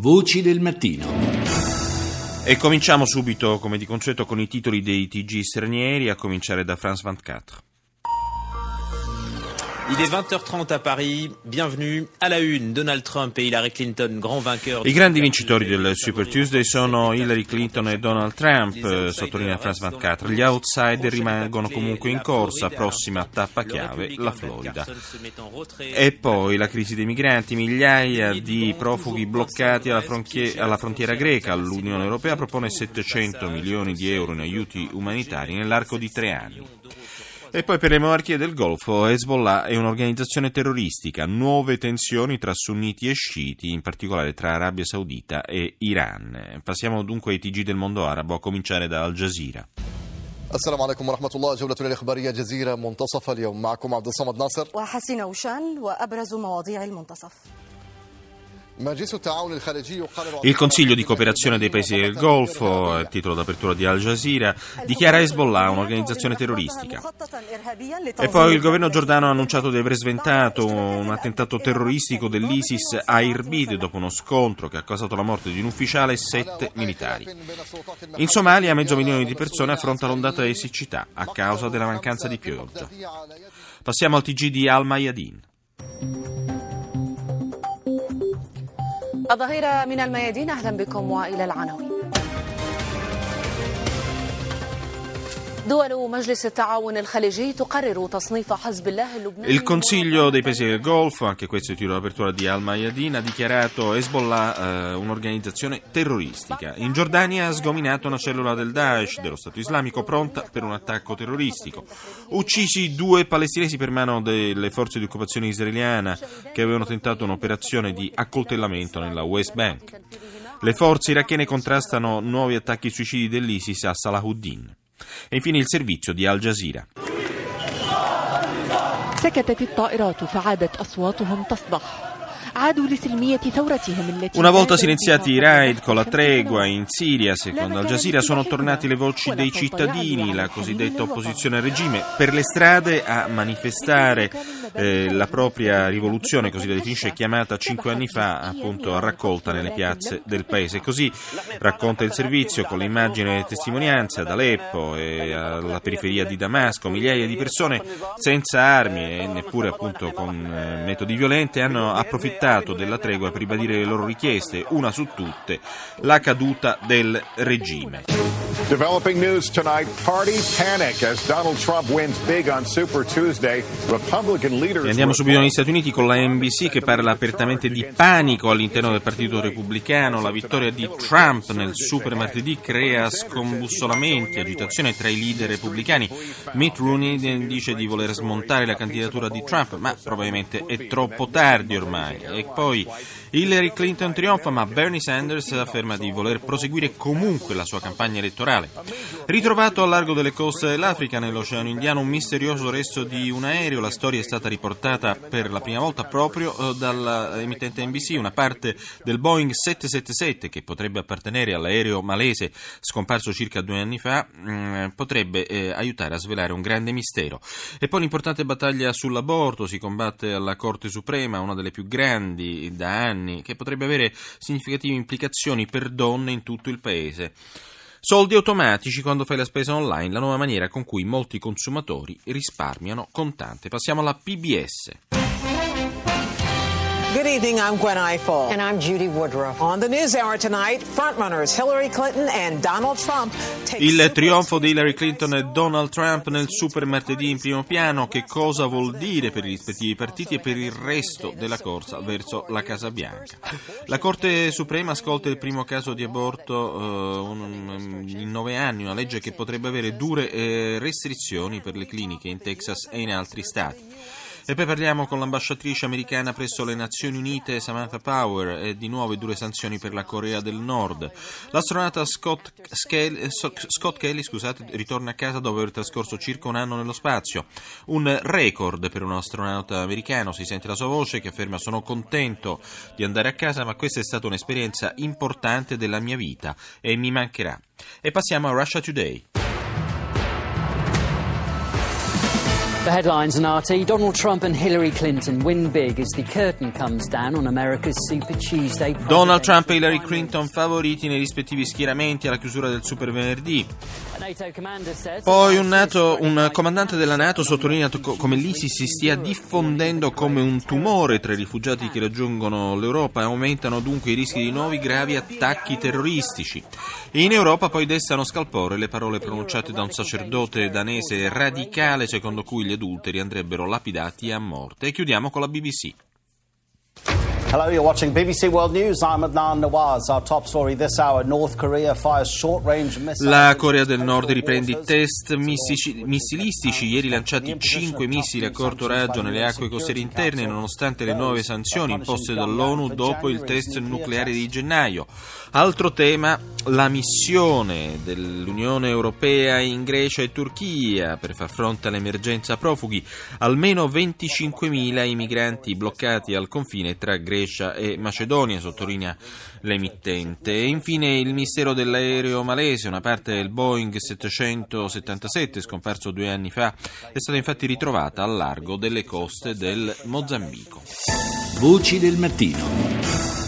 Voci del mattino. E cominciamo subito, come di consueto, con i titoli dei TG stranieri, a cominciare da France 24. Il est 20h30 à Paris. Bienvenue à la une. Donald Trump et Hillary Clinton, grands vainqueurs. I grandi vincitori del Super Tuesday sono Hillary Clinton e Donald Trump, sottolinea France 24. Gli outsider rimangono comunque in corsa, prossima tappa chiave, la Florida. E poi la crisi dei migranti, migliaia di profughi bloccati alla, frontiera, alla frontiera greca. L'Unione Europea propone 700 milioni di euro in aiuti umanitari nell'arco di tre anni. E poi per le monarchie del Golfo, Hezbollah è un'organizzazione terroristica, nuove tensioni tra sunniti e sciiti, in particolare tra Arabia Saudita e Iran. Passiamo dunque ai TG del mondo arabo, a cominciare da Al Jazeera. السلام عليكم ورحمة الله جولتنا الإخبارية جزيرة منتصف اليوم معكم عبد الصمد ناصر وحسين وشان وأبرز مواضيع المنتصف il Consiglio di cooperazione dei paesi del Golfo, titolo d'apertura di Al Jazeera, dichiara Hezbollah un'organizzazione terroristica. E poi il governo giordano ha annunciato di aver sventato un attentato terroristico dell'ISIS a Irbid dopo uno scontro che ha causato la morte di un ufficiale e sette militari. In Somalia mezzo milione di persone affronta l'ondata di siccità a causa della mancanza di pioggia. Passiamo al TG di Al Mayadin. الظهيرة من الميادين أهلا بكم وإلى العناوين. Il Consiglio dei Paesi del Golfo, anche questo è il titolo d'apertura di Al Mayadin, ha dichiarato Hezbollah eh, un'organizzazione terroristica. In Giordania ha sgominato una cellula del Daesh, dello Stato islamico, pronta per un attacco terroristico. Uccisi due palestinesi per mano delle forze di occupazione israeliana che avevano tentato un'operazione di accoltellamento nella West Bank. Le forze irachene contrastano nuovi attacchi suicidi dell'ISIS a Salahuddin. E infine il servizio di Al Jazeera. سكتت الطائرات فعادت أصواتهم تصدح una volta silenziati i raid con la tregua in Siria, secondo Al Jazeera, sono tornati le voci dei cittadini, la cosiddetta opposizione al regime, per le strade a manifestare eh, la propria rivoluzione, così la definisce, chiamata cinque anni fa, appunto a raccolta nelle piazze del paese. Così racconta il servizio con le immagini e testimonianze ad Aleppo e alla periferia di Damasco, migliaia di persone senza armi e neppure appunto con eh, metodi violenti hanno approfittato della tregua per ribadire le loro richieste, una su tutte, la caduta del regime. Developing news tonight, party panic as Donald Trump wins big on Super Tuesday. Republican leaders e andiamo subito negli Stati Uniti con la NBC che parla apertamente di panico all'interno del Partito Repubblicano. La vittoria di Trump nel Super Martedì crea scombussolamenti, agitazione tra i leader repubblicani. Mitt Rooney dice di voler smontare la candidatura di Trump, ma probabilmente è troppo tardi ormai. E poi Hillary Clinton trionfa, ma Bernie Sanders afferma di voler proseguire comunque la sua campagna elettorale. Ritrovato al largo delle coste dell'Africa, nell'Oceano Indiano, un misterioso resto di un aereo. La storia è stata riportata per la prima volta proprio eh, dall'emittente NBC. Una parte del Boeing 777, che potrebbe appartenere all'aereo malese scomparso circa due anni fa, mm, potrebbe eh, aiutare a svelare un grande mistero. E poi l'importante battaglia sull'aborto si combatte alla Corte Suprema, una delle più grandi da anni, che potrebbe avere significative implicazioni per donne in tutto il paese. Soldi automatici quando fai la spesa online, la nuova maniera con cui molti consumatori risparmiano contante. Passiamo alla PBS. Good evening, I'm Gwen Eiffel. And I'm Judy Woodruff. On the News Hour tonight, frontrunners Hillary Clinton and Donald Trump Il trionfo di Hillary Clinton e Donald Trump nel super martedì in primo piano, che cosa vuol dire per i rispettivi partiti e per il resto della corsa verso la Casa Bianca. La Corte Suprema ascolta il primo caso di aborto uh, un, in nove anni, una legge che potrebbe avere dure eh, restrizioni per le cliniche in Texas e in altri stati. E poi parliamo con l'ambasciatrice americana presso le Nazioni Unite Samantha Power e di nuove dure sanzioni per la Corea del Nord. L'astronauta Scott, Scale, Scott Kelly scusate, ritorna a casa dopo aver trascorso circa un anno nello spazio. Un record per un astronauta americano, si sente la sua voce che afferma sono contento di andare a casa ma questa è stata un'esperienza importante della mia vita e mi mancherà. E passiamo a Russia Today. The headlines in RT Donald Trump and Hillary Clinton win big as the curtain comes down on America's Super Tuesday. Donald Trump e Hillary Clinton favoriti nei rispettivi schieramenti alla chiusura del Super Venerdì. Poi un, NATO, un, comandante della Nato sottolinea come l'ISIS si stia diffondendo come un tumore tra i rifugiati che raggiungono l'Europa e aumentano dunque i rischi di nuovi gravi attacchi terroristici. In Europa poi destano scalpore le parole pronunciate da un sacerdote danese radicale secondo cui gli adulteri andrebbero lapidati a morte. E chiudiamo con la BBC. Hello, you're watching BBC World News. I'm Adnan Nawaz. Our top story this hour: North Korea fires short-range missiles. La Corea del Nord riprende i test missici, missilistici. Ieri lanciati 5 missili a corto raggio nelle acque costiere interne, nonostante le nuove sanzioni imposte dall'ONU dopo il test nucleare di gennaio. Altro tema: la missione dell'Unione Europea in Grecia e Turchia per far fronte all'emergenza profughi. Almeno 25.000 i migranti bloccati al confine tra Grecia e Macedonia, sottolinea l'emittente. E infine il mistero dell'aereo malese, una parte del Boeing 777 scomparso due anni fa, è stata infatti ritrovata al largo delle coste del Mozambico. Voci del mattino.